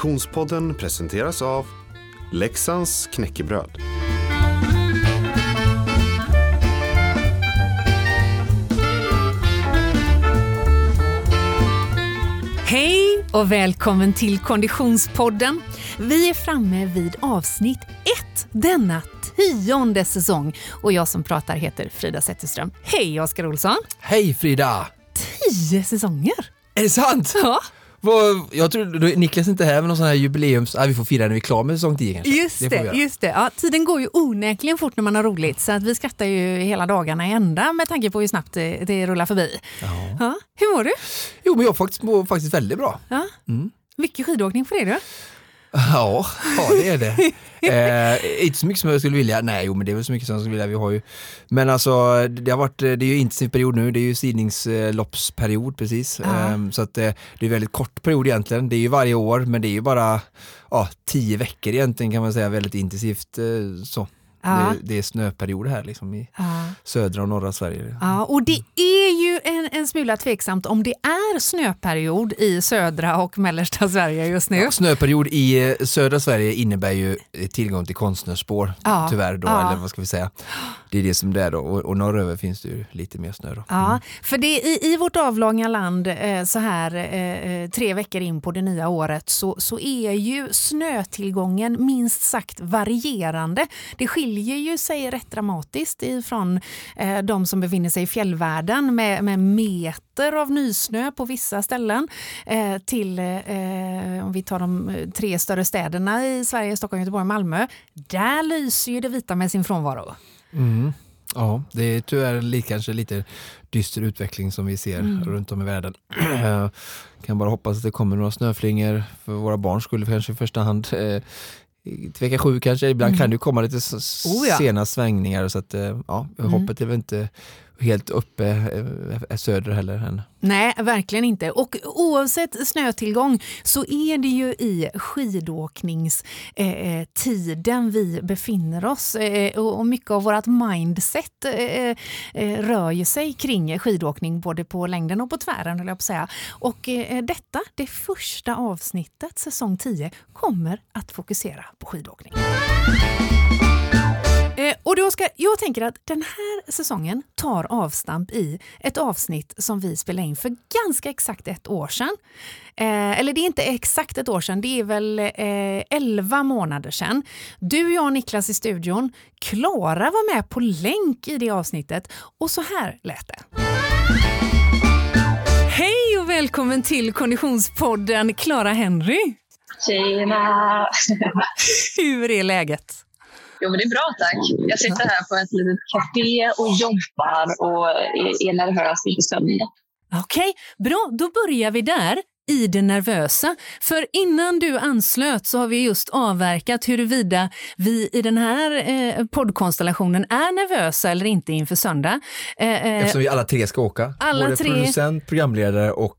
Konditionspodden presenteras av Leksands knäckebröd. Hej och välkommen till Konditionspodden. Vi är framme vid avsnitt ett denna tionde säsong och jag som pratar heter Frida Zetterström. Hej Oskar Olsson! Hej Frida! Tio säsonger! Är det sant? Ja, Vad, jag tror Niklas inte här med någon sån här jubileums... Ah, vi får fira när vi är klara med säsong 10 kanske. just det. göra. just det. Ja, tiden går ju onekligen fort när man har roligt så att vi skrattar ju hela dagarna i ända med tanke på hur snabbt det, det rullar förbi. Ja. Ja, hur mår du? Jo, men jag faktiskt, mår faktiskt väldigt bra. Ja. Mm. Mycket skidåkning på det du. Ja, ja det är det. eh, inte så mycket som jag skulle vilja. Nej, jo, men det är väl så mycket som jag skulle vilja. Vi har ju... Men alltså, det har varit, det är ju intensiv period nu. Det är ju sidningsloppsperiod precis. Ja. Eh, så att det, det är väldigt kort period egentligen. Det är ju varje år, men det är ju bara ja, tio veckor egentligen kan man säga, väldigt intensivt. Eh, så. Ja. Det, det är snöperioder här liksom i Ja. södra och norra Sverige. Ja, och det är ju en, en smula tveksamt om det är snöperiod i södra och mellersta Sverige just nu. Ja, snöperiod i eh, södra Sverige innebär ju eh, tillgång till konstnärsspår Ja, tyvärr då, eller vad ska vi säga. Det är det som det är då och, och norröver finns det ju lite mer snö då. Ja, för det i, i vårt avlånga land eh, så här eh, tre veckor in på det nya året så, så är ju snötillgången minst sagt varierande. Det skiljer ju sig rätt dramatiskt ifrån eh, de som befinner sig i fjällvärlden med, med meter av nysnö på vissa ställen eh, till, eh, om vi tar de eh, tre större städerna i Sverige, Stockholm, Göteborg och Malmö. Där lyser ju det vita med sin frånvaro. Mm. Ja, det är tyvärr kanske lite dyster utveckling som vi ser Mm. runt om i världen. Jag kan bara hoppas att det kommer några snöflingor för våra barns skull kanske i första hand. Till vecka sju kanske, ibland Mm. kan det komma lite Oh ja. sena svängningar så att eh, ja, Mm. hoppet är väl inte helt uppe eh, söder heller än. Nej, verkligen inte. Och oavsett snötillgång så är det ju i skidåkningstiden vi befinner oss. Eh, och, mycket av vårt mindset eh, eh, rör ju sig kring skidåkning både på längden och på tvären. höll jag på att säga. Och detta, det första avsnittet, säsong 10, kommer att fokusera på skidåkning. Eh, och då ska, jag tänker att den här säsongen tar avstamp i ett avsnitt som vi spelade in för ganska exakt ett år sedan. Eh, eller det är inte exakt ett år sedan, det är väl eh, 11 månader sedan. Du, jag och Niklas i studion. Klara var med på länk i det avsnittet och så här lät det. Hej och välkommen till Konditionspodden Klara Henry. Tjena! Hur är läget? Jo, men det är bra tack. Jag sitter här på ett litet café och jobbar och är, nervös inför söndag. Okej, bra. Då börjar vi där i det nervösa. För innan du anslöt så har vi just avverkat huruvida vi i den här eh, poddkonstellationen är nervösa eller inte inför söndag. Eh, eh, Eftersom vi alla tre ska åka. alla Både tre. producent, programledare och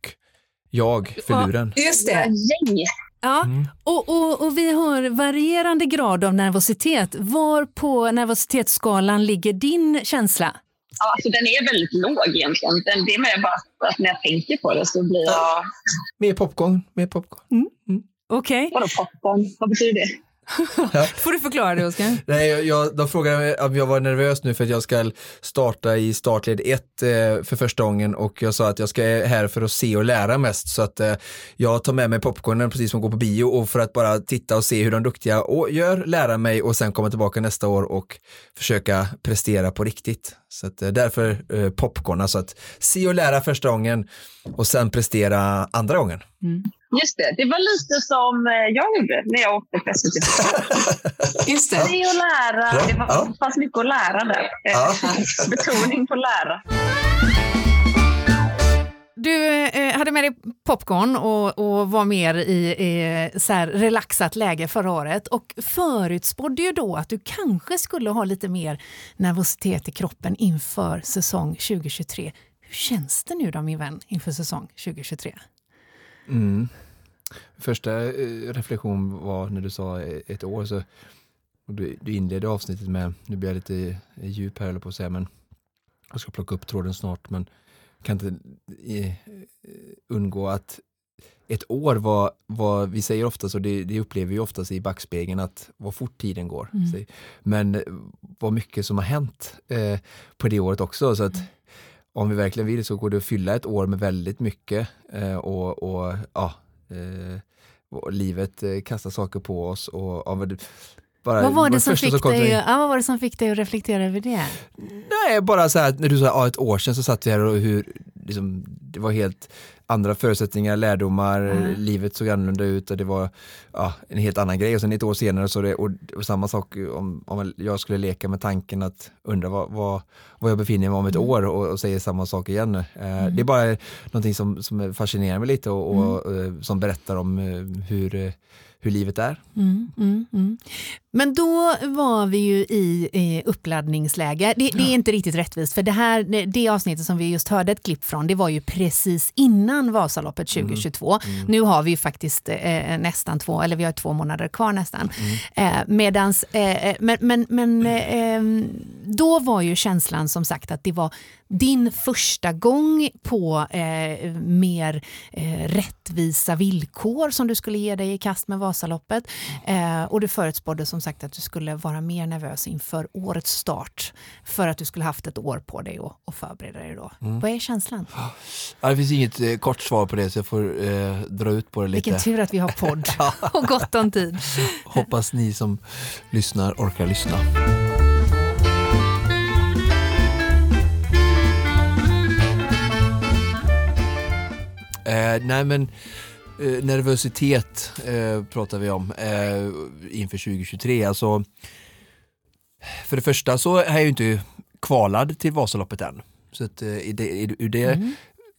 jag, filuren. just Ja, det. Gäng! Ja, Mm. och, och, och vi har varierande grad av nervositet. Var på nervositetsskalan ligger din känsla? Ja, alltså, den är väldigt låg egentligen. Den, det är mer bara att när jag tänker på det så blir jag... Mer popcorn, mer popcorn. Okej, Vadå popcorn? Vad betyder det? får du förklara det Oskar? Nej, jag, jag, de frågade om jag var nervös nu för att jag ska starta i startled 1 eh, för första gången och jag sa att jag ska här för att se och lära mest så att eh, jag tar med mig popcornen precis som att gå på bio och för att bara titta och se hur de duktiga gör, lära mig och sen komma tillbaka nästa år och försöka prestera på riktigt. Så att eh, därför eh, popcorn, alltså att se och lära första gången och sen prestera andra gången. Just det, det var lite som eh, jag gjorde när jag åkte på SVT. Just Se och lära. Ja, Det var, ja. fanns mycket att lära där. Eh, Ja. Betoning på lära. Du eh, hade med dig popcorn och, och var mer i, i så här relaxat läge förra året och förutspådde ju då att du kanske skulle ha lite mer nervositet i kroppen inför säsong 2023. Hur känns det nu då min vän inför säsong 2023? Mm. Första eh, reflektion var när du sa eh, ett år så du, du inledde avsnittet med, nu blir jag lite eh, djup här på att säga men jag ska plocka upp tråden snart men kan inte undgå att ett år var, var vi säger oftast, och det, det upplever vi oftast i backspegeln, att vad fort tiden går. Mm. Men vad mycket som har hänt eh, på det året också. Så att Mm. om vi verkligen vill så går det att fylla ett år med väldigt mycket eh, och, och ja, Eh, livet eh, kastar saker på oss. Och, ja, men det- bara, Vad var, det som fick till dig, ja, vad var det som fick dig att reflektera över det? Nej, bara så här, när du sa ja, ett år sedan så satt vi här och hur liksom, det var helt andra förutsättningar, lärdomar, Mm. livet såg annorlunda ut och det var ja, en helt annan grej. Och sen ett år senare så det, och, och samma sak om, om jag skulle leka med tanken att undra vad, vad, vad jag befinner mig om ett Mm. år och, och säger samma sak igen. Eh, Det är bara någonting som, som fascinerar mig lite och, och Mm. eh, som berättar om eh, hur, eh, hur livet är. Mm, mm, mm. Men då var vi ju i, i uppladdningsläge. Det, det är inte riktigt rättvist för det här det, det avsnittet som vi just hörde ett klipp från det var ju precis innan Vasaloppet 2022. Nu har vi ju faktiskt eh, nästan två, eller vi har två månader kvar nästan. Eh, medans, eh, men men, men eh, ehm, då var ju känslan som sagt att det var din första gång på eh, mer eh, rättvisa villkor som du skulle ge dig i kast med Vasaloppet. Eh, och du förutspådde som sagt att du skulle vara mer nervös inför årets start för att du skulle haft ett år på dig att att förbereda dig då. Vad är känslan? Ja, det finns inget eh, kort svar på det så jag får eh, dra ut på det lite. Vilken tur att vi har podd och gott om tid. Hoppas ni som lyssnar orkar lyssna. Eh, nej men eh, nervositet eh, pratar vi om eh, inför 2023. Alltså, för det första så är jag ju inte kvalad till Vasaloppet än. Så att, eh, i det, i, ur det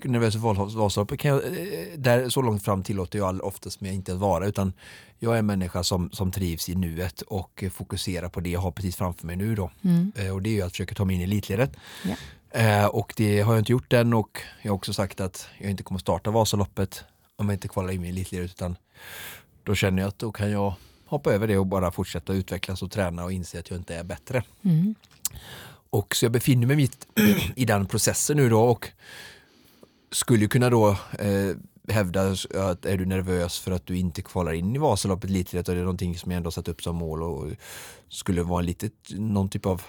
Mm. nervös för Val- Vasaloppet kan jag, eh, där, så långt fram tillåter jag all, oftast mig inte att vara utan jag är en människa som, som trivs i nuet och fokuserar på det jag har precis framför mig nu då. Mm. Och det är ju att försöka ta mig in i elitledet. Ja. Eh, och det har jag inte gjort än och jag har också sagt att jag inte kommer starta Vasaloppet om jag inte kvalar in i elitledet utan då känner jag att då kan jag hoppa över det och bara fortsätta utvecklas och träna och inse att jag inte är bättre. Mm. Och så jag befinner mig mitt i den processen nu då och skulle kunna då eh, hävda att är du nervös för att du inte kvalar in i Vasaloppet elitidrott och det är någonting som jag ändå satt upp som mål och skulle vara en litet, någon typ av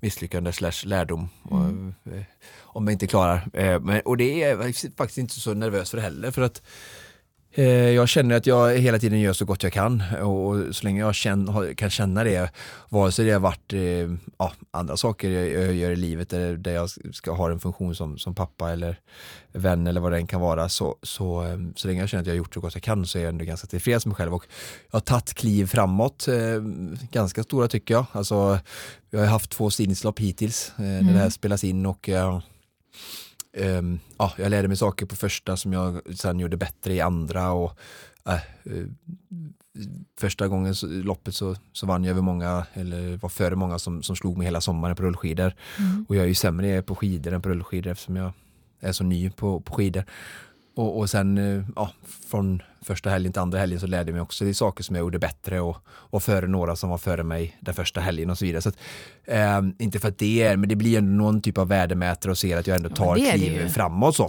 misslyckande slash lärdom Mm. och, eh, om jag inte klarar. Eh, men, och det är jag faktiskt inte så nervös för heller för att Jag känner att jag hela tiden gör så gott jag kan och så länge jag kan känna det, vare sig det har varit eh, ja, andra saker jag, gör i livet där, där jag ska ha en funktion som, som pappa eller vän eller vad det än kan vara, så, så, eh, så länge jag känner att jag har gjort så gott jag kan så är jag ändå ganska tillfreds med mig själv och jag har tagit kliv framåt, eh, ganska stora tycker jag. Alltså, jag har haft två stigningslopp hittills eh, när det här spelas in och Ehm, ja, jag lärde mig saker på första som jag sen gjorde bättre i andra och äh, eh, första gången så, loppet så, så vann jag över många, eller var före många som, som slog mig hela sommaren på rullskidor. Och jag är ju sämre på skidor än på rullskidor eftersom jag är så ny på, på skidor. Och, och sen eh, ja, från första helgen till andra helgen så lärde jag mig också det saker som jag gjorde bättre och, och före några som var före mig den första helgen och så vidare. Så att, eh, inte för att det är, men det blir ändå någon typ av värdemätare och ser att jag ändå Ja, tar det kliv framåt. Så.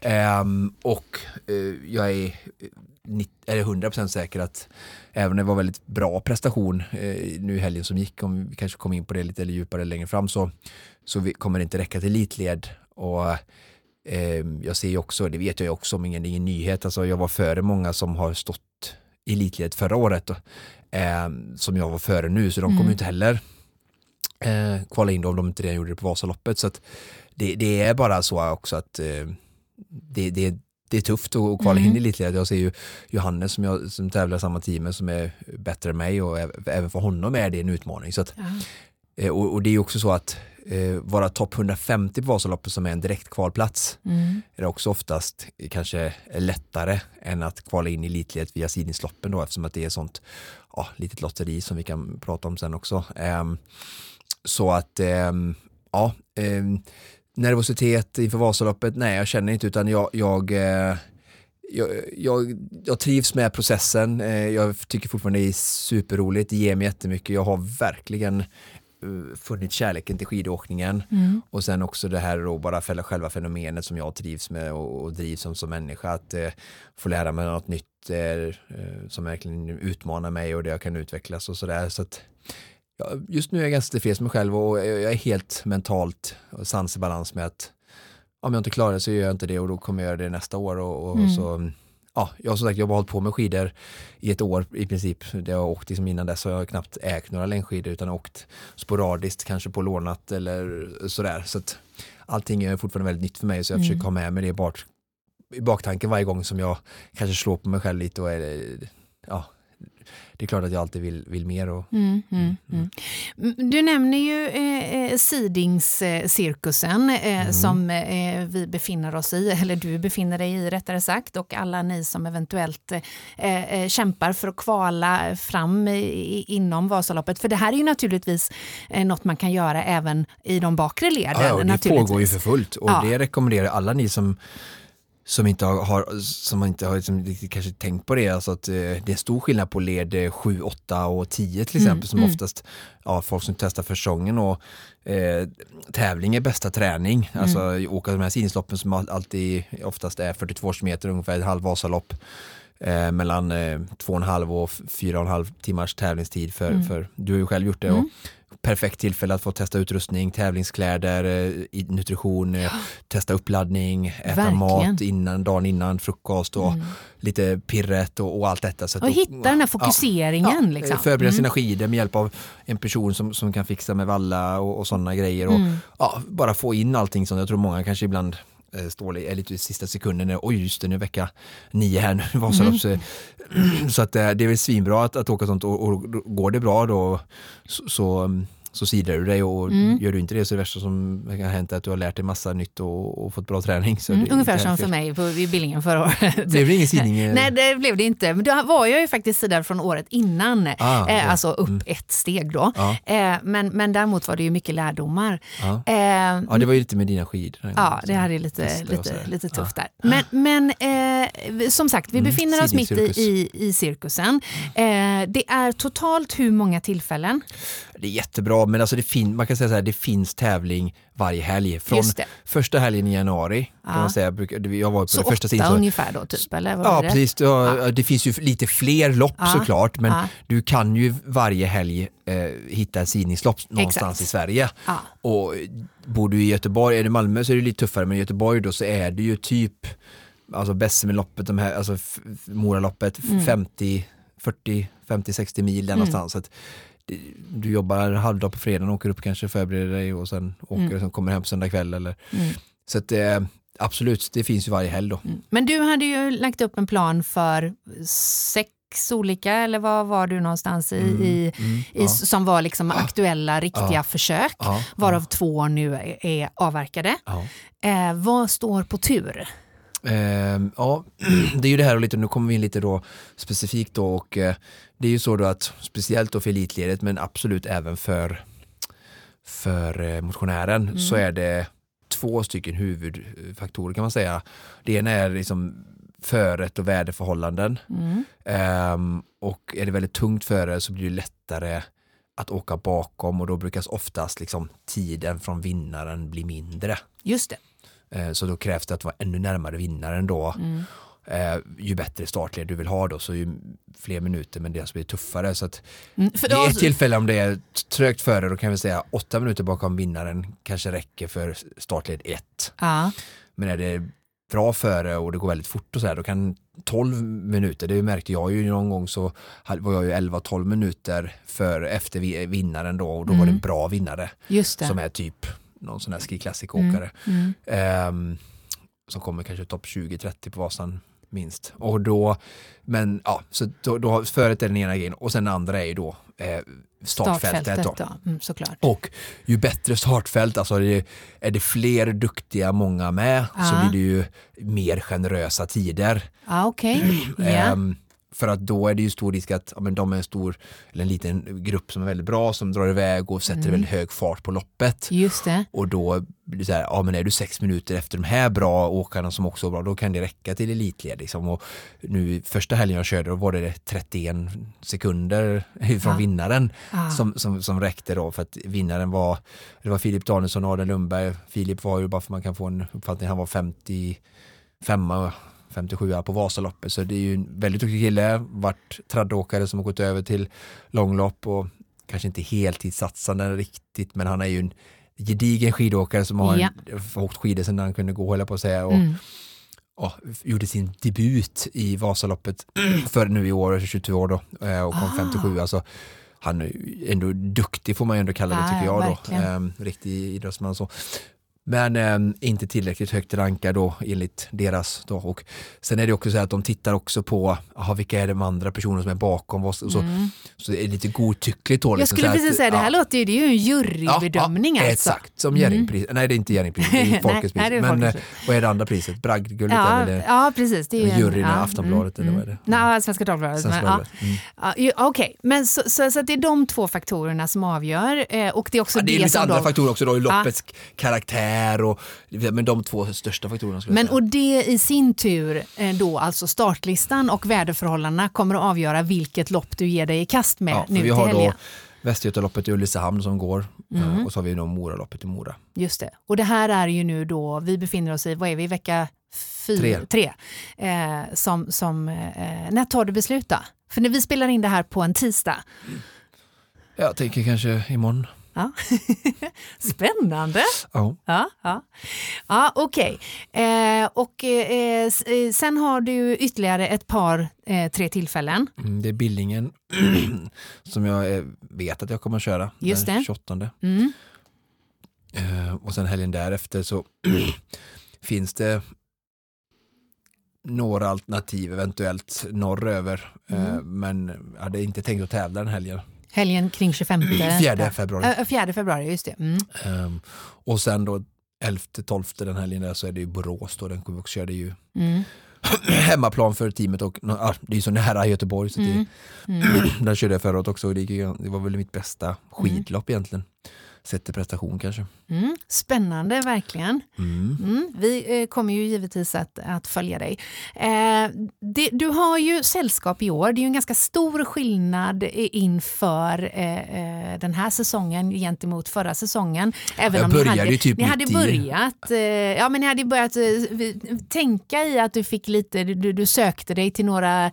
Ehm, och eh, jag är, eh, nitt- är 100% säker att även om det var väldigt bra prestation eh, nu i helgen som gick, om vi kanske kommer in på det lite djupare längre fram, så, så vi, kommer det inte räcka till elitled. Och jag ser ju också, det vet jag också, men det är ingen nyhet, alltså jag var före många som har stått i elitled förra året, ehm, som jag var före nu, så de kommer Mm. ju inte heller eh, kvala in då, om de inte redan gjorde det på Vasaloppet. Så det, det är bara så också att eh, det, det, det är tufft att kvala in Mm. i elitledet. Jag ser ju Johannes som, jag, som tävlar i samma team som är bättre än mig och äv- även för honom är det en utmaning. Så att, Ja. eh, och, och det är också så att eh, vara topp 150 på Vasaloppet som är en direkt kvalplats Mm. är det också oftast kanske lättare än att kvala in i elitledet via sidningsloppen då eftersom att det är sånt ja, litet lotteri som vi kan prata om sen också. Ehm, så att ehm, ja, ehm, nervositet inför Vasaloppet, nej jag känner inte utan jag, jag eh, jag, jag, jag trivs med processen. Eh, Jag tycker fortfarande det är superroligt. Det ger mig jättemycket. Jag har verkligen eh, funnit kärleken till skidåkningen Mm. och sen också det här då bara själva fenomenet som jag trivs med och, och drivs som, som människa att eh, få lära mig något nytt eh, eh, som verkligen utmanar mig och det jag kan utvecklas och sådär så att ja, just nu är jag ganska tillfreds med mig själv och jag är helt mentalt och sans i balans med att om jag inte klarar det så gör jag inte det och då kommer jag göra det nästa år och, och Mm. så Ja, jag har som sagt jag har hållit på med skidor i ett år i princip. Det har jag åkt liksom innan dess har jag knappt ägt några längdskidor utan åkt sporadiskt, kanske på lånat eller sådär. Så att allting är fortfarande väldigt nytt för mig så jag Mm. försöker ha med mig det bak, i baktanken varje gång som jag kanske slår på mig själv lite och är, ja, det är klart att jag alltid vill, vill mer och Mm, mm, mm. Mm, Du nämner ju eh, eh, Sidingscirkusen eh, Mm. som eh, vi befinner oss i, eller du befinner dig i rättare sagt, och alla ni som eventuellt eh, eh, kämpar för att kvala fram i, inom Vasaloppet. För det här är ju naturligtvis eh, något man kan göra även i de bakre leden. Ja, ja, det pågår ju för fullt och Ja. det rekommenderar alla ni som som inte har, har, som inte har liksom riktigt kanske tänkt på det, alltså att eh, det är stor skillnad på led eh, 7, 8 och 10 till Mm, exempel som mm. oftast ja, folk som testar för säsongen och eh, tävling är bästa träning. Mm. Alltså åka de här sidningsloppen som all- alltid oftast är 42 meter, ungefär ett halv Vasalopp eh, mellan eh, två och en halv och f- fyra och en halv timmars tävlingstid för, Mm. för du har ju själv gjort det. Mm. Och, perfekt tillfälle att få testa utrustning, tävlingskläder, eh, nutrition, eh, testa uppladdning, äta Verkligen. mat innan, dagen innan, frukost och Mm. lite pirret och, och allt detta. Så att Och då- hitta den här Ja. fokuseringen. Ja, liksom. Förbereda Mm. sina skidor med hjälp av en person som, som kan fixa med valla och, och sådana grejer. Och, Mm. ja, bara få in allting som jag tror många kanske ibland eh, står i, är lite i sista sekunden, oj just det nu är vecka nio här nu, Vasalopps, Mm. eh, så att det är väl svinbra att, att åka sånt och, och går det bra då så, så, mm, så sidar du dig och Mm. gör du inte det så är det värsta som kan hända att du har lärt dig massa nytt och, och fått bra träning. Så Mm, ungefär som för mig på, i Billingen förra året. Blev det ingen sidning? eh? Nej, det blev det inte. Men då var jag ju faktiskt sidad från året innan. Ah, eh, alltså upp Mm. ett steg då. Ja, Eh, men, men däremot var det ju mycket lärdomar. ja. Eh, ja, det var ju lite med dina skidor. Ja, det är lite, lite, lite tufft där. Men, men eh, som sagt, vi Mm, befinner oss mitt i, i, i cirkusen. Eh, det är totalt hur många tillfällen? Det är jättebra, men alltså det fin- man kan säga så här, det finns tävling varje helg. Från första helgen i januari, Ja. kan man säga, jag var på Så det första åtta så- ungefär då, typ? Eller Ja, det? precis. Ja, Det finns ju lite fler lopp såklart, men du kan ju varje helg eh, hitta ett sidningslopp någonstans Exakt. i Sverige. Och bor du i Göteborg, är det Malmö så är det lite tuffare, men i Göteborg då så är det ju typ alltså Bessemerloppet, de här, alltså Moraloppet, Mm. 50, 40, 50, 60 mil där Mm. någonstans. Så att du jobbar halvdag på fredagen, åker upp kanske, förbereder dig och sen åker Mm. och sen kommer hem på söndag kväll. Eller, Mm. så att eh, absolut, det finns ju varje helg då. Mm. Men du hade ju lagt upp en plan för sex olika, eller vad var du någonstans i, Mm, i, mm, i ja. som var liksom aktuella, riktiga Ja. försök, Ja, varav två nu är, avverkade. Eh, vad står på tur? Ehm, ja, det är ju det här och lite, nu kommer vi in lite då specifikt då och eh, det är ju så då att speciellt då för elitledet men absolut även för, för eh, motionären Mm. så är det två stycken huvudfaktorer kan man säga. Det ena är liksom föret och väderförhållanden Mm. Ehm, och är det väldigt tungt före så blir det lättare att åka bakom och då brukas oftast liksom tiden från vinnaren bli mindre. Just det. Eh, Så då krävs det att vara ännu närmare vinnaren då. Mm. Eh, ju bättre startled du vill ha då så ju fler minuter men det blir tuffare. Så att Mm. För det är då- ett tillfälle om det är trögt före då kan vi säga åtta minuter bakom vinnaren kanske räcker för startled 1. ja. Men är det bra före och det går väldigt fort och så här då kan 12 minuter, det märkte jag ju någon gång så var jag ju 11-12 minuter för efter vi- vinnaren då och då var det Mm. en bra vinnare Just det. som är typ någon sån här ski classic-åkare. Mm. Ehm, som kommer kanske topp 20-30 på Vasan minst. Och då, men ja, så då, då föret är den ena grejen och sen den andra är ju då eh, startfältet. då. då. Mm, såklart. Och ju bättre startfält, alltså är det, är det fler duktiga många med så Ja. blir det ju mer generösa tider. Ja, okej. Ja. Ehm, För att då är det ju stor risk att ja, men de är en stor, eller en liten grupp som är väldigt bra som drar iväg och sätter Mm. väldigt hög fart på loppet. Just det. Och då blir det så här, ja men är du sex minuter efter de här bra åkarna som också är bra, då kan det räcka till elitled. Liksom. Och nu första helgen jag körde, då var det 31 sekunder från Ja. vinnaren Ah. som, som, som räckte då för att vinnaren var, det var Filip Danielsson och Adrian Lundberg. Filip var ju bara för man kan få en uppfattning, han var 55 57 på Vasaloppet så det är ju en väldigt duktig kille, vart traddåkare som har gått över till långlopp och kanske inte heltidssatsande riktigt men han är ju en gedigen skidåkare som har Ja. en, åkt skidor sedan han kunde gå höll på att säga och Mm. ja, gjorde sin debut i Vasaloppet för nu i år, 22 år då eh, och kom Ah. 57. Alltså, han är ändå duktig får man ju ändå kalla det tycker ja, jag verkligen. då. Ehm, riktig idrottsman så. Men ehm, inte tillräckligt högt rankad då enligt deras då. Och sen är det också så att de tittar också på aha, vilka är de andra personerna som är bakom oss. Och så, så det är lite godtyckligt då. Mm. Jag liksom, skulle precis säga, det här ja, låter ju, det är ju en jurybedömning ja, ja, alltså. Exakt, som Jerringpris. Nej det är inte Jerringpris, det är Folkets pris. Men Folkets eh, vad är det andra priset? Bragdguldet Ja, det? ja, precis. Det är ju en- Juryn i ja, Aftonbladet, eller vad är det? Nej, Svenska Dagbladet. Svenska. Mm. Okej, men så, så, så det är de två faktorerna som avgör. Eh, och det är också det är det lite andra de, faktorer också då, i loppets karaktär och men de två största faktorerna skulle Men och det i sin tur, eh, då alltså startlistan och väderförhållandena kommer att avgöra vilket lopp du ger dig i kast med ja, nu vi till har då helgen. Västgötaloppet i Ulricehamn som går Mm. eh, och så har vi då Moraloppet i Mora. Just det. Och det här är ju nu då, vi befinner oss i, vad är vi, vecka fyra, Tre. tre eh, som, som, eh, när tar du beslut då? För när vi spelar in det här på en tisdag. Jag tänker kanske imorgon. Ja. Spännande! Ja. Ja, ja. ja okej. Eh, och eh, eh, sen har du ytterligare ett par, eh, tre tillfällen. Mm, Det är Billingen som jag eh, vet att jag kommer att köra Just den det. 28. Mm. Eh, och sen helgen därefter så finns det några alternativ eventuellt norröver. Mm. men jag hade inte tänkt att tävla den helgen. Helgen kring 25. 4 februari. Äh, 4 februari, just det. Mm. Ehm, och sen då 11-12 den helgen där så är det ju Borås då, den kommer också köra. Det ju Mm. hemmaplan för teamet och ja, det är ju så nära Göteborg så Mm. det, där körde jag förra året också och det, det var väl mitt bästa skidlopp egentligen. Sett till prestation kanske. Mm. Spännande, verkligen. Mm. Mm, vi eh, kommer ju givetvis att, att följa dig. Eh, det, du har ju sällskap i år. Det är ju en ganska stor skillnad inför eh, eh, den här säsongen gentemot förra säsongen. Även Jag om ni började hade, ju typ ni hade börjat, eh, ja, men ni hade börjat tänka i att du fick lite, du, du sökte dig till några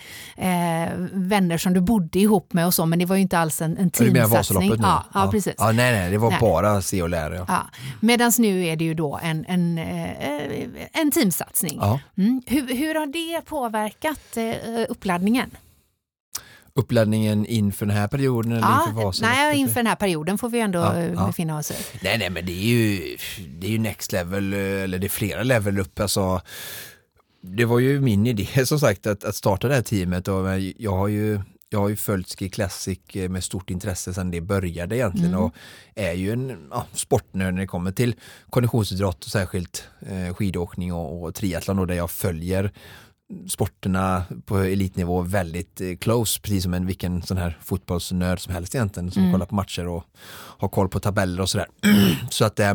vänner som du bodde ihop med och så, men det var ju inte alls en, en teamsatsning. Nu? Ja, ja, precis. Ja, nej, nej, det var Nej. bara se och lära. Ja. Ja. Medan nu är det ju då en, en, eh, en teamsatsning. Ja. Mm. Hur, hur har det påverkat eh, uppladdningen? Uppladdningen inför den här perioden eller Ja, inför nej, inför den här perioden får vi ändå Ja, ja. befinna oss i. Nej, nej, men det är ju, det är ju next level, eh, eller det är flera level upp. Alltså, det var ju min idé som sagt att, att starta det här teamet och jag har ju jag har ju följt Ski Classic eh, med stort intresse sedan det började egentligen och är ju en ja, sportnörd när det kommer till konditionsidrott och särskilt eh, skidåkning och, och triathlon och där jag följer sporterna på elitnivå väldigt eh, close, precis som en vilken sån här fotbollsnörd som helst egentligen som kollar på matcher och har koll på tabeller och sådär. Så att eh,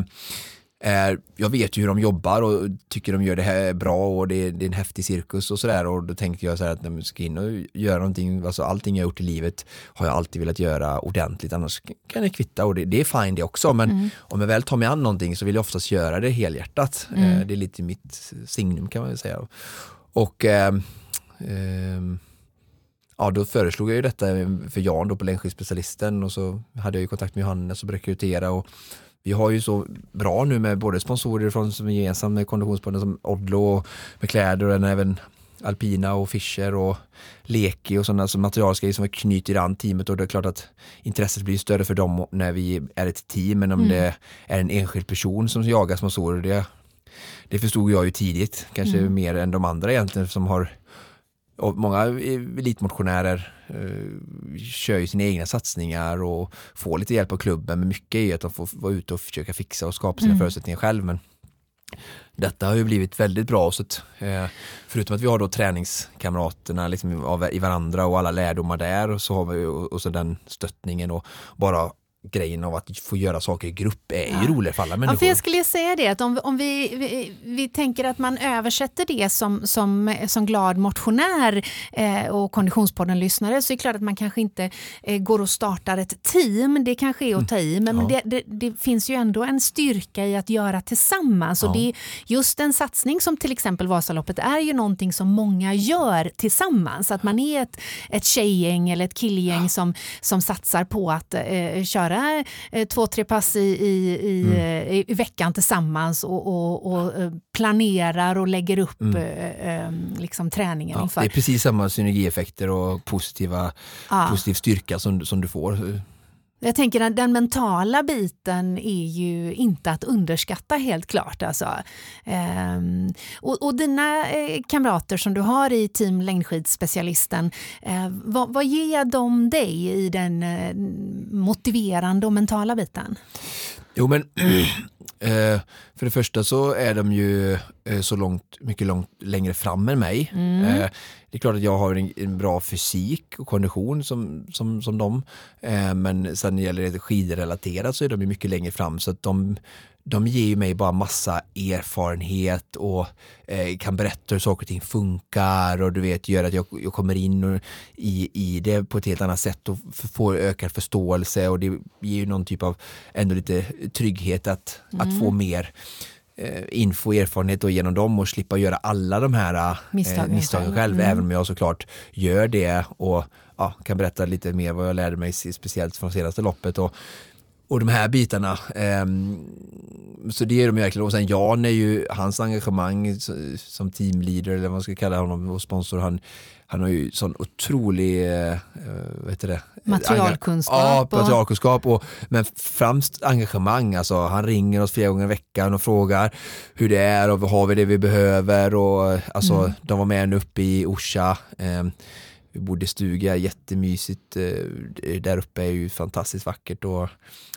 eh, jag vet ju hur de jobbar och tycker de gör det här bra och det är, det är en häftig cirkus och sådär. Och då tänkte jag så här att när jag ska in och göra någonting, alltså allting jag gjort i livet har jag alltid velat göra ordentligt annars kan det kvitta. Och det, det är fine det också men om jag väl tar mig an någonting så vill jag oftast göra det helhjärtat. Eh, det är lite mitt signum kan man väl säga. Och ehm, ehm, ja, då föreslog jag ju detta för Jan då på längdskidspecialisten och så hade jag ju kontakt med Johannes och rekrytera och vi har ju så bra nu med både sponsorer från som är gemensamt med Konditionspodden som Odlo och med kläder och även Alpina och Fischer och Leki och sådana som materialsgrejer som vi knyter an teamet och det är klart att intresset blir större för dem när vi är ett team men om det är en enskild person som jagar sponsorer det, det förstod jag ju tidigt, kanske mer än de andra egentligen som har och många elitmotionärer eh, kör ju sina egna satsningar och får lite hjälp av klubben men mycket är att de får vara ute och försöka fixa och skapa sina förutsättningar själv men detta har ju blivit väldigt bra. Så att, eh, förutom att vi har då träningskamraterna liksom, av, i varandra och alla lärdomar där och så har vi och, och så den stöttningen och bara grejen av att få göra saker i grupp är ju ja. roligt för alla människor. Ja, för jag skulle säga det att om, om vi, vi, vi tänker att man översätter det som, som, som glad motionär eh, och Konditionspodden-lyssnare så är det klart att man kanske inte eh, går och startar ett team. Det kanske är att ta i, men, mm. ja. det, det, det, finns ju ändå en styrka i att göra tillsammans. Ja. Och det, just en satsning som till exempel Vasaloppet är ju någonting som många gör tillsammans. Att man är ett, ett tjejgäng eller ett killgäng som, som satsar på att eh, köra eh, två, tre pass i, i, i, mm. Eh, i veckan tillsammans och, och, och, eh, planerar och lägger upp mm. liksom träningen ja, inför. Det är precis samma synergieffekter och positiva, ja. positiv styrka som, som du får. Jag tänker att den mentala biten är ju inte att underskatta helt klart. Alltså. Ehm, och, och dina eh, kamrater som du har i team längdskidspecialisten, eh, vad, vad ger de dig i den eh, motiverande och mentala biten? Jo men eh, för det första så är de ju eh, så långt, mycket långt längre fram än mig. Mm. Eh, det är klart att jag har en, en, bra fysik och kondition som, som, som dem. men sen när det gäller skidrelaterat så är de mycket längre fram så att de de ger mig bara massa erfarenhet och eh, kan berätta hur saker och ting funkar och du vet gör att jag, jag kommer in och, i, i det på ett helt annat sätt och får ökad förståelse och det ger ju någon typ av ändå lite trygghet att, mm. att få mer eh, info och erfarenhet och genom dem och slippa göra alla de här eh, misstagen, misstagen själv, mm. även om jag såklart gör det och ja, kan berätta lite mer vad jag lärde mig speciellt från senaste loppet och och de här bitarna. Um, så det är de verkligen. Och sen Jan är ju, hans engagemang som teamleader eller vad man ska kalla honom och sponsor, han, han har ju sån otrolig uh, vad heter det? materialkunskap. Ja, materialkunskap. Och, men främst engagemang. Alltså, han ringer oss flera gånger i veckan och frågar hur det är och har vi det vi behöver. Och, alltså, mm. De var med uppe i Orsa. Vi bodde i stuga, jättemysigt. Eh, där uppe är ju fantastiskt vackert och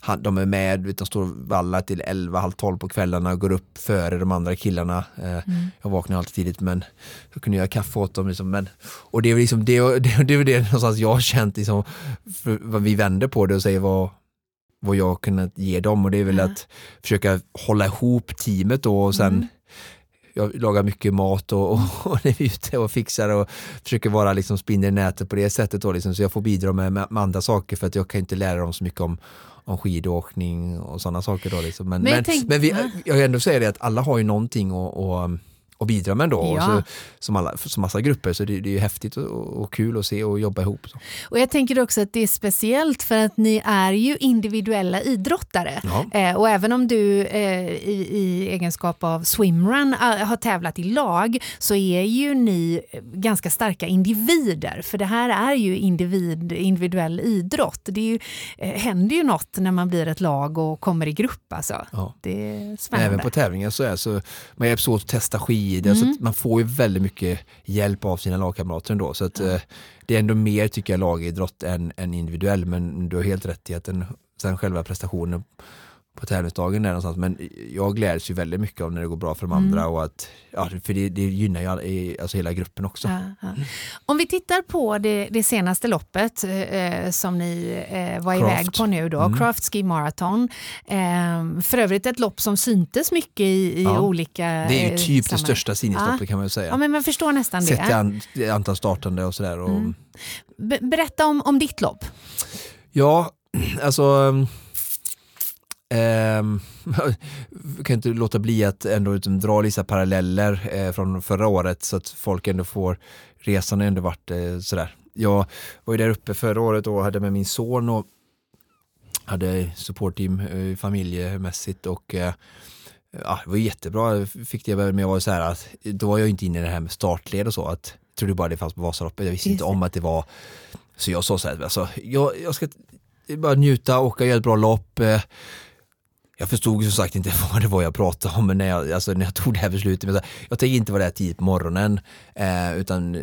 han, de är med, de står vallar till 11, halv 12 på kvällarna och går upp före de andra killarna. Eh, mm. Jag vaknar alltid tidigt men jag kunde göra kaffe åt dem. Liksom, men, och det är liksom det, det, det, det någonstans jag har känt, liksom, vad vi vänder på det och säger vad, vad jag kunnat ge dem och det är väl mm. att försöka hålla ihop teamet då och sen mm jag lagar mycket mat och, och, och är ute och fixar och försöker vara liksom spinner i nätet på det sättet då liksom, så jag får bidra med, med, andra saker för att jag kan inte lära dem så mycket om, om skidåkning och sådana saker då liksom. Men, men, men, tänk, men vi, jag ändå säga det att alla har ju någonting att och, och bidra med då, ja. så, som, alla, som massa grupper. Så det, det är häftigt och, och, kul att se och jobba ihop. Så. Och Jag tänker också att det är speciellt för att ni är ju individuella idrottare. Ja. Eh, och även om du eh, i, i, egenskap av swimrun eh, har tävlat i lag så är ju ni ganska starka individer. För det här är ju individ, individuell idrott. Det ju, eh, händer ju något när man blir ett lag och kommer i grupp. Alltså. Ja. Det är spännande. Även på tävlingar så är så man hjälps åt att testa skidor tid. Alltså mm. man får ju väldigt mycket hjälp av sina lagkamrater ändå. Så att, eh, det är ändå mer tycker jag lagidrott än, än individuell. Men du har helt rätt i att den, sen själva prestationen på tävlingsdagen där någonstans. Men jag gläds ju väldigt mycket av när det går bra för de andra mm. och att, ja, för det, det gynnar ju alltså hela gruppen också. Ja, ja. Om vi tittar på det, det senaste loppet eh, som ni eh, var Craft. iväg på nu då, mm. Craft Ski Marathon. Eh, för övrigt ett lopp som syntes mycket i, i ja. olika Det är ju typ det största sinnesloppet kan man säga. Ja, men man förstår nästan Sett det. Sett till antal startande och sådär. Och... Mm. Berätta om, om ditt lopp. Ja, alltså Eh, kan inte låta bli att ändå liksom dra vissa paralleller eh, från förra året så att folk ändå får, resan har ändå varit eh, sådär. Jag var ju där uppe förra året och hade med min son och hade supportteam eh, familjemässigt och eh, ja, det var jättebra, fick det men jag var så här att då var jag inte inne i det här med startled och så, att jag trodde bara det fanns på Vasaloppet, jag visste inte om att det var så jag sa så här, alltså, jag, jag ska bara njuta, åka, göra ett bra lopp eh, jag förstod som sagt inte vad det var jag pratade om när jag, alltså, när jag tog det här beslutet. Men jag tänker inte vara där tidigt på morgonen eh, utan, eh,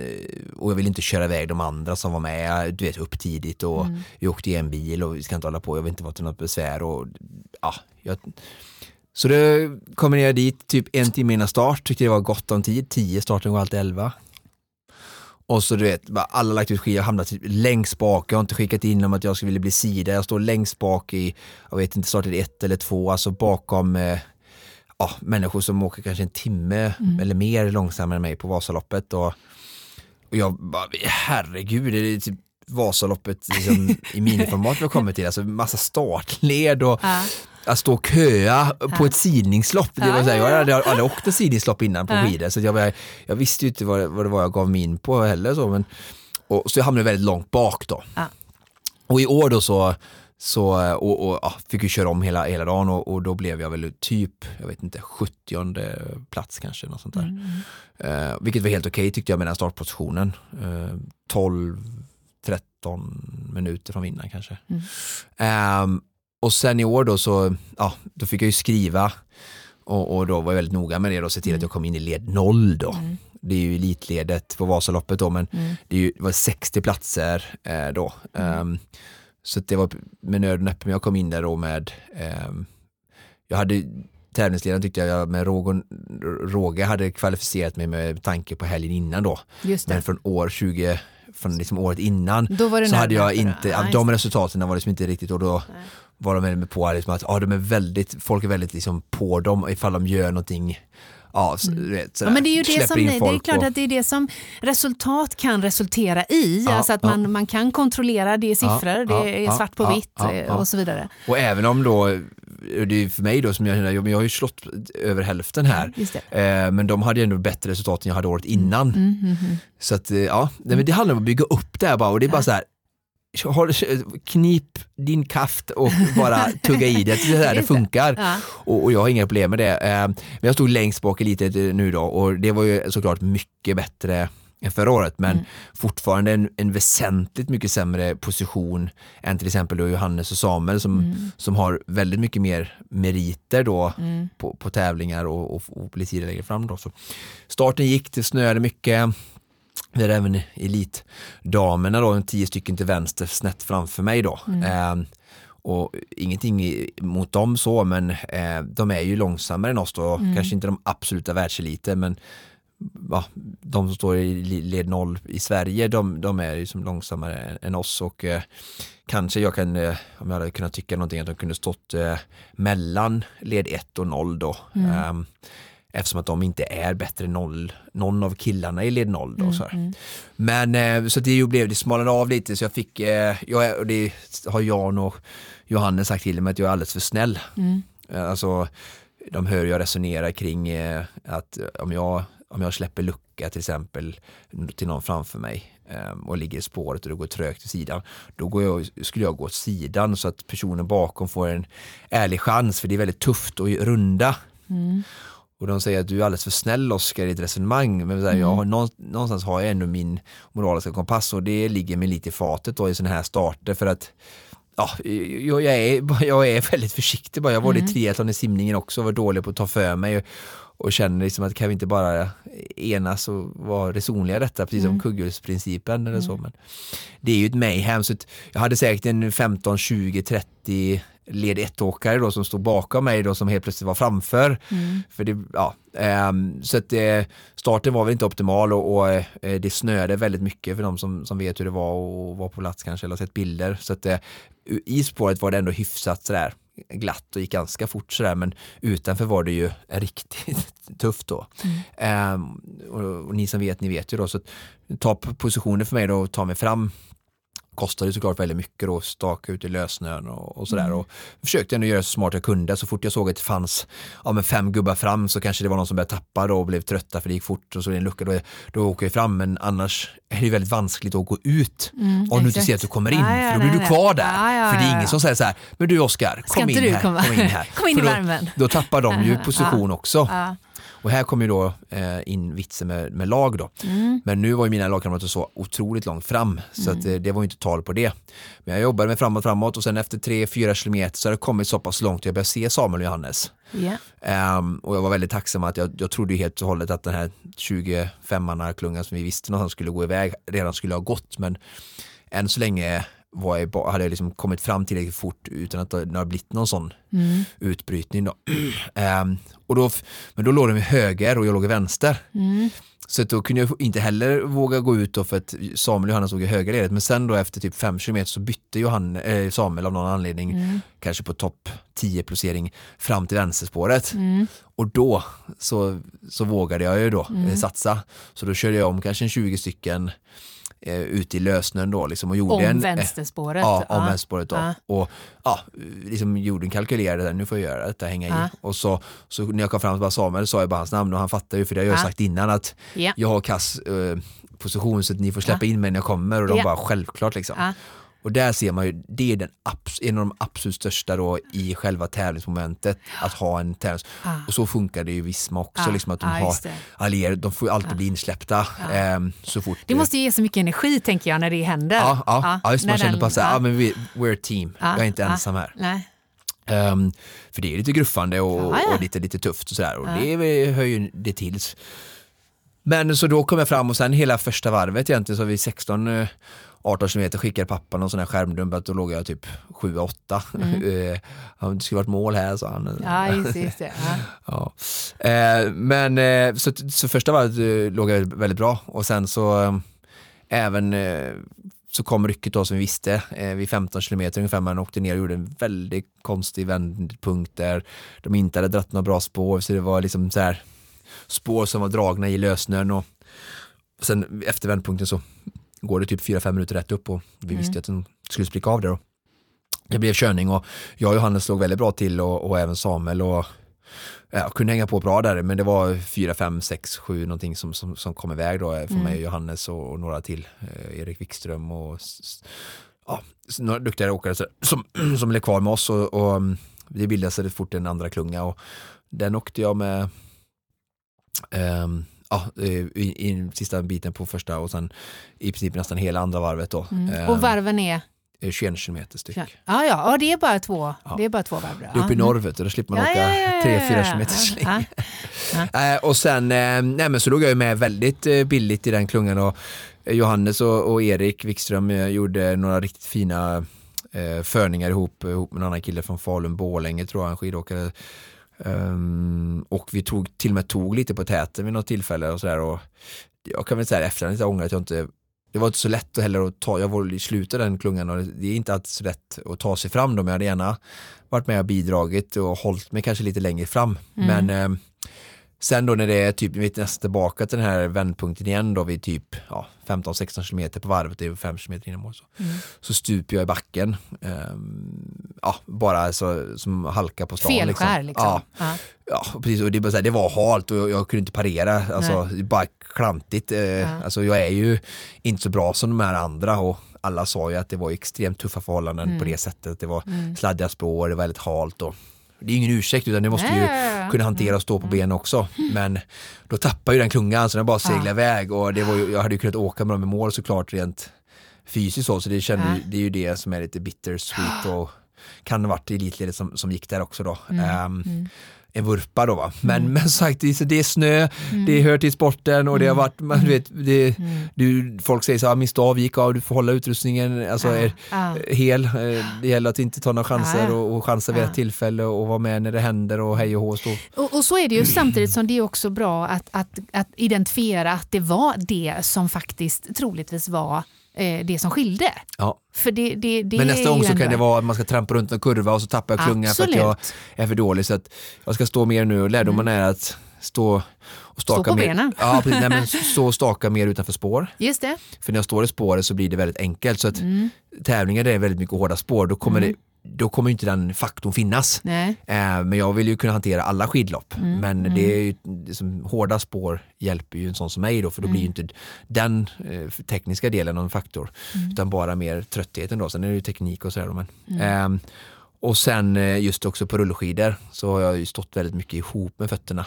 och jag vill inte köra iväg de andra som var med du vet, upp tidigt och mm. vi åkte i en bil och vi ska inte hålla på, jag vill inte vara till något besvär. Och, ja, jag, Så det kommer ner dit typ en timme innan start, tyckte det var gott om tid, 10, starten går alltid 11. Och så du vet, alla lagt ut skidor, jag hamnat typ längst bak, jag har inte skickat in om att jag skulle vilja bli sida, jag står längst bak i, jag vet inte, startade ett eller två, alltså bakom eh, ja, människor som åker kanske en timme Mm. eller mer långsammare än mig på Vasaloppet. Och, och jag bara, herregud, det är typ Vasaloppet liksom, i miniformat vi har kommit till, alltså massa startled och Ja. Att stå och köa på ett sidningslopp. Det var så här, jag hade aldrig åkt ett sidningslopp innan på skidor så jag, var- jag visste ju inte vad, det- vad det var jag gav mig in på heller. Så, men, och, så jag hamnade väldigt långt bak då. Och i år då så, så och, och, ja, fick jag köra om hela, hela dagen och, och då blev jag väl typ, jag vet inte, 70 plats kanske. Något sånt där. Eh, vilket var helt okej tyckte jag med den startpositionen. Eh, 12, 13 minuter från vinnaren kanske. Ehm, och sen i år då så, ja, då fick jag ju skriva och, och då var jag väldigt noga med det och se till att jag kom in i led 0 då. Det är ju elitledet på Vasaloppet då men det, är ju, det var 60 platser eh, då. Ehm, så det var med nöd och näppe men jag kom in där då med, ehm, jag hade tävlingsledaren tyckte jag med råg råge hade kvalificerat mig med tanke på helgen innan då. Just det. Men från år 20, från liksom året innan det så hade jag inte, då. de resultaten var liksom inte riktigt och då var de med på liksom att ja, de är väldigt, folk är väldigt liksom på dem ifall de gör någonting Ja, så, du vet, Ja, men det är ju det som, det är klart och- att det är det som resultat kan resultera i. Ja, alltså att ja. man, man kan kontrollera, det är siffror, det är svart på vitt och så vidare. Och även om då, det är för mig då som jag känner, jag, har ju slått över hälften här. Det. Eh, men de hade ju ändå bättre resultat än jag hade året innan. Mm, Så att eh, ja, nej, men det handlar om att bygga upp det här bara och det är bara så här håll- knip din kaft och bara tugga i det, det är där det funkar. Ja. Och, och jag har inga problem med det. Eh, Men jag stod längst bak i litet nu då och det var ju såklart mycket bättre än förra året men fortfarande en, en väsentligt mycket sämre position än till exempel då Johannes och Samuel som, som har väldigt mycket mer meriter då på, på tävlingar och, och, och tidigare längre fram. Då. Så starten gick, det snöade mycket. Vi hade även elitdamerna då, tio stycken till vänster snett framför mig då. Eh, och ingenting mot dem så men eh, de är ju långsammare än oss då, kanske inte de absoluta världseliten men ja, de som står i led noll i Sverige de, de är ju som långsammare än- oss och eh, kanske jag kan, eh, om jag hade kunnat tycka någonting att de kunde stått eh, mellan led 1 och 0 då. Ehm, eftersom att de inte är bättre än noll, någon av killarna i led 0 då. Så här. Men eh, så det ju blev, det smalnade av lite så jag fick, eh, jag, det har Jan och Johannes sagt till mig att jag är alldeles för snäll. Eh, Alltså, de hör jag resonera kring att om jag, om jag släpper lucka till exempel till någon framför mig eh, och ligger i spåret och det går trögt till sidan, då går jag, skulle jag gå åt sidan så att personen bakom får en ärlig chans för det är väldigt tufft att runda. Och de säger att du är alldeles för snäll Oskar i ett resonemang. Men så här, jag har, nå- någonstans har jag ändå min moraliska kompass och det ligger mig lite i fatet då i sådana här starter för att Ja, jag, jag, är, jag är väldigt försiktig bara. Jag var i triathlon i simningen också och var dålig på att ta för mig och, känner liksom att kan vi inte bara enas och vara resonliga i detta, precis som kugghjulsprincipen eller så. Men det är ju ett mayhem så jag hade säkert en 15, 20, 30 led 1-åkare då som stod bakom mig då som helt plötsligt var framför. För det, ja, ehm, så att eh, starten var väl inte optimal och, och eh, det snöade väldigt mycket för de som, som vet hur det var och var på plats kanske eller sett bilder. Så att eh, i spåret var det ändå hyfsat sådär glatt och gick ganska fort sådär men utanför var det ju riktigt tufft då. Ehm, och, och ni som vet, ni vet ju då så att ta positioner för mig då och ta mig fram kostade såklart väldigt mycket då, staka ut i lössnön och, och sådär. Och försökte ändå göra så smart jag kunde. Så fort jag såg att det fanns ja, men fem gubbar fram så kanske det var någon som började tappa då och blev trötta för det gick fort och så är det en lucka. Då, då åker jag fram men annars är det väldigt vanskligt att gå ut om du inte ser att du kommer in. Ja, ja, för då blir nej, du kvar där. Ja, för det är ingen som säger så här, men du Oskar, Ska kom in här. Kom in här. Kom in i För då, värmen. Då tappar de ju position också. Och här kommer ju då eh, in vitsen med, med lag då. Mm. Men nu var ju mina lagkamrater så otroligt långt fram så att, eh, det var ju inte tal på det. Men jag jobbade med framåt, framåt och sen efter 3-4 kilometer så hade jag kommit så pass långt att jag började se Samuel och Johannes. Ja. Ehm, och jag var väldigt tacksam att jag, jag trodde helt och hållet att den här 25 klungan som vi visste någonstans skulle gå iväg redan skulle ha gått men än så länge var jag, hade jag liksom kommit fram tillräckligt fort utan att det har blivit någon sån Mm. utbrytning. Då. Ehm, och då, men då låg de i höger och jag låg i vänster. Mm. Så då kunde jag inte heller våga gå ut då för att Samuel och Johannes låg i höger ledet. Men sen då efter typ fem kilometer så bytte Johan, eh, Samuel av någon anledning, Mm. kanske på topp 10 placering fram till vänsterspåret. Mm. Och då så, så vågade jag ju då eh, satsa. Så då körde jag om kanske en 20 stycken eh, ut i lösnön då liksom och gjorde Om en, eh, vänsterspåret. Ja, om Ja. vänsterspåret då. Ja. Och ja, liksom jorden kalkylerade, där, nu får jag göra detta, hänga Ja. i. Och så, så när jag kom fram till bara Samuel sa jag bara hans namn och han fattade ju för det har jag Ja. sagt innan att Ja. jag har kass eh, position så att ni får släppa in mig när jag kommer och de bara självklart liksom. Ja. Och där ser man ju, det är den abs- en av de absolut största då i själva tävlingsmomentet, att ha en tävlings... Ah. Och så funkar det ju i Visma också, Ah, liksom att de ah, har det. allierade, de får ju alltid bli insläppta ehm, så fort Det måste ge så mycket energi tänker jag när det händer. Ja, ja, ja, just, man känner bara såhär, ja. ja. men vi, we're a team, Ja, jag är inte ja. ensam här. Nej. Ehm, för det är lite gruffande och, Ja, ja. och lite, lite tufft och sådär och det är väl- hör ju det till. Men så då kom jag fram och sen hela första varvet egentligen så vi 16 eh, 18 kilometer skickade pappa någon sån här skärmdump att då låg jag typ 7-8. Eh, ja, det skulle varit mål här sa han. Mm. Ja, just det. Just det. Ja. Ja. Eh, men eh, så, så första varvet eh, låg jag väldigt bra och sen så eh, även eh, så kom rycket då som vi visste eh, vid 15 kilometer ungefär man åkte ner och gjorde en väldigt konstig vändpunkt där de inte hade dratt några bra spår så det var liksom så här spår som var dragna i lösnön och sen efter vändpunkten så går det typ 4-5 minuter rätt upp och vi visste ju att den skulle spricka av där då. Det blev körning och jag och Johannes låg väldigt bra till och, och även Samuel och jag kunde hänga på bra där men det var 4, 5, 6, 7 någonting som, som, som kom iväg då för mig och Johannes och, och några till, eh, Erik Wikström och ja, några duktiga åkare så- som, som blev kvar med oss och, och mm, det bildades det fort en andra klunga och den åkte jag med ehm, ja, eh, i, i sista biten på första och sen i princip nästan hela andra varvet då. Mm. Ehm, Och varven är? eh, 21 kilometer styck. Ja, ja, ja det är bara två, Ja. det är bara två varv. då. Uppe i norr vet du, då slipper man Ja, åka ja, ja, 3-4 ja, ja. kilometer. Ja. Eh, och sen, eh, nej men så låg jag ju med väldigt eh, billigt i den klungan och eh, Johannes och, och Erik Wikström eh, gjorde några riktigt fina eh, förningar ihop, ihop med en annan kille från Falun Borlänge tror jag, en skidåkare. Ehm, och vi tog, till och med tog lite på täten vid något tillfälle och sådär och jag kan väl säga efterhand att jag ångrar att jag inte det var inte så lätt heller att ta, jag var i slutet av den klungan och det är inte alltid så lätt att ta sig fram då, men jag hade gärna varit med och bidragit och hållit mig kanske lite längre fram. Men eh, sen då när det är typ, vi är nästan tillbaka till den här vändpunkten igen då vid typ ja, 15-16 km på varvet, det är 5 km innan mål. Så, så stuper jag i backen. Ehm, ja, bara så, som halka på stan. Felskär liksom. Ja, Ja. Ja, precis. Och det, bara så här, det var halt och jag, jag kunde inte parera. Alltså, är bara klantigt. Eh, alltså, jag är ju inte så bra som de här andra och alla sa ju att det var extremt tuffa förhållanden Mm. på det sättet. Det var sladdiga spår, det var väldigt halt. Och, det är ingen ursäkt utan det måste ju kunna hantera och stå på ben också. Men då tappade ju den klungan så den bara seglade iväg och det var ju, jag hade ju kunnat åka med dem i mål såklart rent fysiskt så, så det, kände, Ja. det är ju det som är lite bittersweet och kan ha varit elitledet som, som gick där också då. Ehm, En vurpa då va. Men, men som sagt, det är, snö, det hör till sporten och det har varit, man, vet, det, du, folk säger så här, min stav gick av, du får hålla utrustningen alltså, är, hel. Eh, Det gäller att inte ta några chanser och, och chansa vid ett tillfälle och vara med när det händer och hej och hå. Och, och så är det ju samtidigt som det är också bra att, att, att identifiera att det var det som faktiskt troligtvis var eh, det som skilde. Ja. För det, det, det Men nästa gång så ändå- kan det vara att man ska trampa runt en kurva och så tappar jag klungan för att jag är för dålig. Så att jag ska stå mer nu och lärdomen är att stå och staka Stå på mer. benen. Ja, precis, nej, men stå och staka mer utanför spår. Just det. För när jag står i spåret så blir det väldigt enkelt. Så att Mm. tävlingar där är väldigt mycket hårda spår, då kommer, det, då kommer inte den faktorn finnas. Eh, men jag vill ju kunna hantera alla skidlopp. Mm, Men det är ju, liksom, hårda spår hjälper ju en sån som mig då, för då blir ju Mm. inte den eh, tekniska delen någon faktor. Mm. Utan bara mer tröttheten då. Sen är det ju teknik och sådär. Men, ehm, och sen eh, just också på rullskidor så har jag ju stått väldigt mycket ihop med fötterna.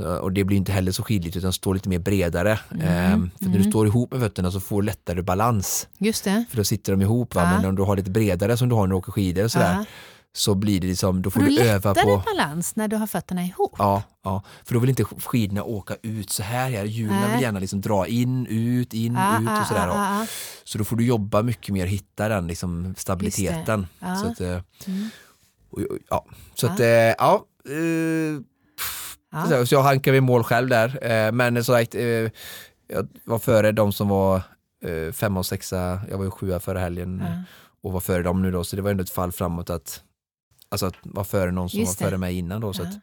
Mm. Eh, Och det blir inte heller så skidligt utan står lite mer bredare. Mm. Ehm, för när du står ihop med fötterna så får du lättare balans. Just det. För då sitter de ihop. Va? Ja. Men om du har lite bredare som du har när du åker skidor och sådär. Ja. så blir det liksom, då får du du öva lättare på balans när du har fötterna ihop? Ja, ja, för då vill inte skidorna åka ut så här. här. Hjulen vill gärna liksom dra in, ut, in, Ah, ut och sådär. ah. Så då får du jobba mycket mer, hitta den liksom stabiliteten. Ja. Så att, eh, Mm. och- ja. Så Ja. att, eh, ja. Ja. så- jag hankar vid mål själv där. Eh, Men som sagt, eh, jag var före de som var eh, femma och sexa, jag var ju sjua förra helgen Ja. och var före dem nu då, så det var ändå ett fall framåt att Alltså att vara före någon som Just var det. före mig innan då. Så Ja. att,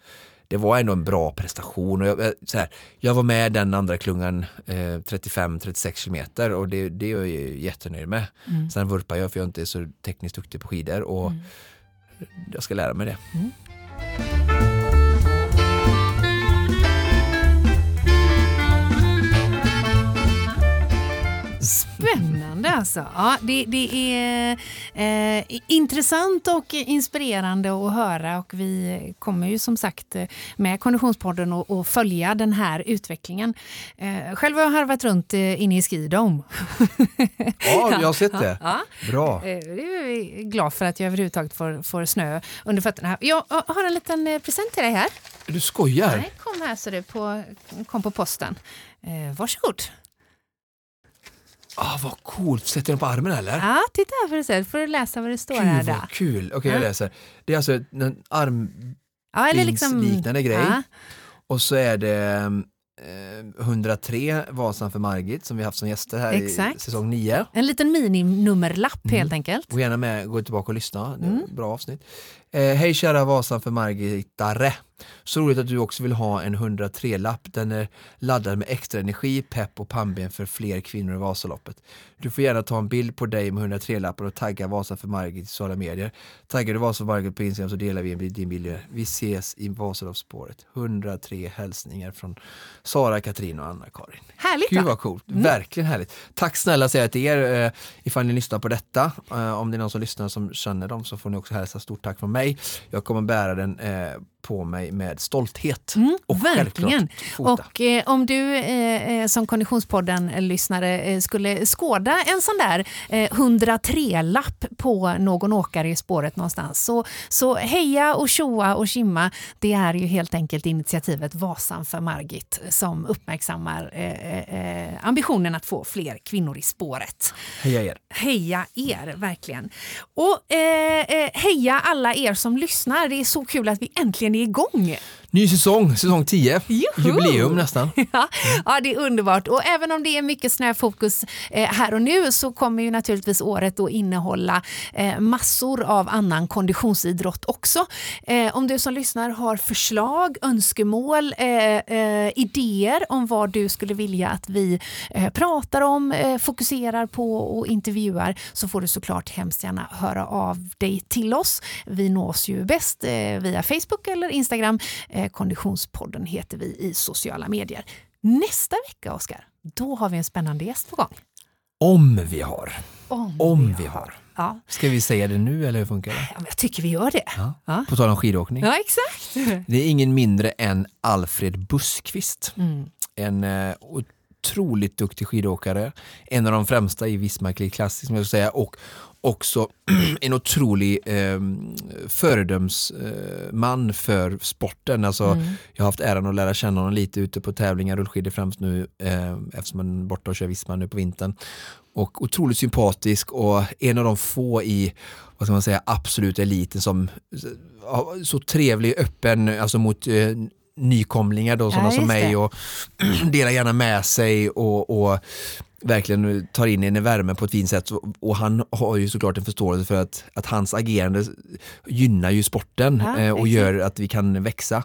det var ändå en bra prestation. Och jag, så här, jag var med den andra klungan eh, 35-36 kilometer och det, det är jag jättenöjd med. Mm. Sen vurpar jag för jag inte är så tekniskt duktig på skidor och Mm. jag ska lära mig det. Spännande alltså. Ja, det, det är eh, intressant och inspirerande att höra och vi kommer ju som sagt eh, med Konditionspodden att att följa den här utvecklingen. Eh, själv har jag harvat runt eh, inne i Skidome. Ja, jag har sett det. Ja, Bra. Eh, Det är jag glad för att jag överhuvudtaget får, får snö under fötterna. Jag har en liten eh, present till dig här. Du skojar? Nej, kom här så du på, kom på posten. Eh, varsågod. Ah, vad coolt, sätter den på armen eller? Ja, titta här får du se. får du läsa vad det står Gud här. Då. vad kul. Okej, jag Ja. läser. Det är alltså en arm Ja, liksom, grej. Ja, och så är det eh, 103 Vasan för Margit som vi haft som gäster här i Exakt. säsong 9. en liten mininummerlapp Mm. helt enkelt. Gå gärna med, gå tillbaka och lyssna. Det är Mm. Bra avsnitt. Eh, Hej kära Vasan för Margitare. Så roligt att du också vill ha en 103-lapp. Den är laddad med extra energi, pepp och pannben för fler kvinnor i Vasaloppet. Du får gärna ta en bild på dig med 103-lappen och tagga Vasan för Margit i sociala medier. Taggar du Vasan för Margit på Instagram så delar vi din bild. Vi ses i Vasaloppsspåret. 103 hälsningar från Sara, Katrin och Anna-Karin. Härligt Gud va? vad coolt, verkligen härligt. Tack snälla säger jag till er eh, ifall ni lyssnar på detta. Eh, om det är någon som lyssnar som känner dem så får ni också hälsa stort tack från mig. Jag kommer bära den eh, på mig med stolthet. Mm, och verkligen. Och eh, om du eh, eh, som Konditionspodden-lyssnare eh, skulle skåda en sån där eh, 103-lapp på någon åkare i spåret någonstans så, så heja och tjoa och kimma. Det är ju helt enkelt initiativet Vasan för Margit som uppmärksammar eh, eh, ambitionen att få fler kvinnor i spåret. Heja er. Heja er, verkligen. Och eh, eh, heja alla er som lyssnar. Det är så kul att vi äntligen igång. Ny säsong, säsong 10. Juhu! Jubileum nästan. Ja, ja, det är underbart. Och även om det är mycket snöfokus eh, här och nu så kommer ju naturligtvis året att innehålla eh, massor av annan konditionsidrott också. Eh, om du som lyssnar har förslag, önskemål, idéer om vad du skulle vilja att vi pratar om, fokuserar på och intervjuar så får du såklart hemskt gärna höra av dig till oss. Vi nås ju bäst via Facebook eller Instagram. Eh, Konditionspodden heter vi i sociala medier. Nästa vecka, Oskar, då har vi en spännande gäst på gång. Om vi har. Om, Om vi har. Ja, Ska vi säga det nu eller hur funkar det? ja, jag tycker vi gör det. Ja. Ja. På tal om skidåkning. Ja, exakt. Det är ingen mindre än Alfred Buskvist. Mm. En eh, otroligt duktig skidåkare. En av de främsta i Visma Classic som jag ska säga och också en otrolig eh, föredömsman för sporten. Alltså, Mm. Jag har haft äran att lära känna honom lite ute på tävlingar, rullskidor främst nu eh, eftersom han är borta och kör Visma nu på vintern. Och otroligt sympatisk och en av de få i vad ska man säga, absolut eliten som ja, så trevlig, öppen alltså mot eh, nykomlingar då, sådana som just mig och delar gärna med sig och, och verkligen tar in en i värme på ett fint sätt och, han har ju såklart en förståelse för att, att hans agerande gynnar ju sporten Ja, eh, och exakt. gör att vi kan växa.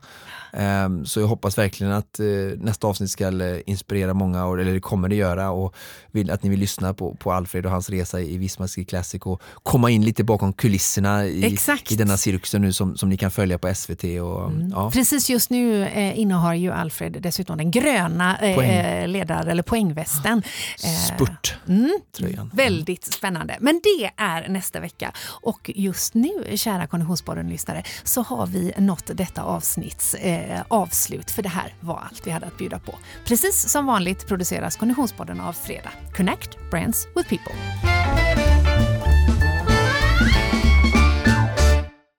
Ehm, så jag hoppas verkligen att eh, nästa avsnitt ska eh, inspirera många, och, eller det kommer det göra och vill, att ni vill lyssna på, på Alfred och hans resa i Visma Ski Classic och komma in lite bakom kulisserna i, Exakt. i denna cirkusen nu som, som ni kan följa på SVT. Och, Mm. ja. Precis just nu eh, innehar ju Alfred dessutom den gröna Poäng. ledar eller poängvästen. Eh, Spurt. Mm, Tröjan. väldigt spännande. Men det är nästa vecka. Och just nu, kära Konditionspodden-lyssnare, så har vi nått detta avsnitts eh, avslut. För det här var allt vi hade att bjuda på. Precis som vanligt produceras Konditionspodden av Fredag. Connect Brands with People.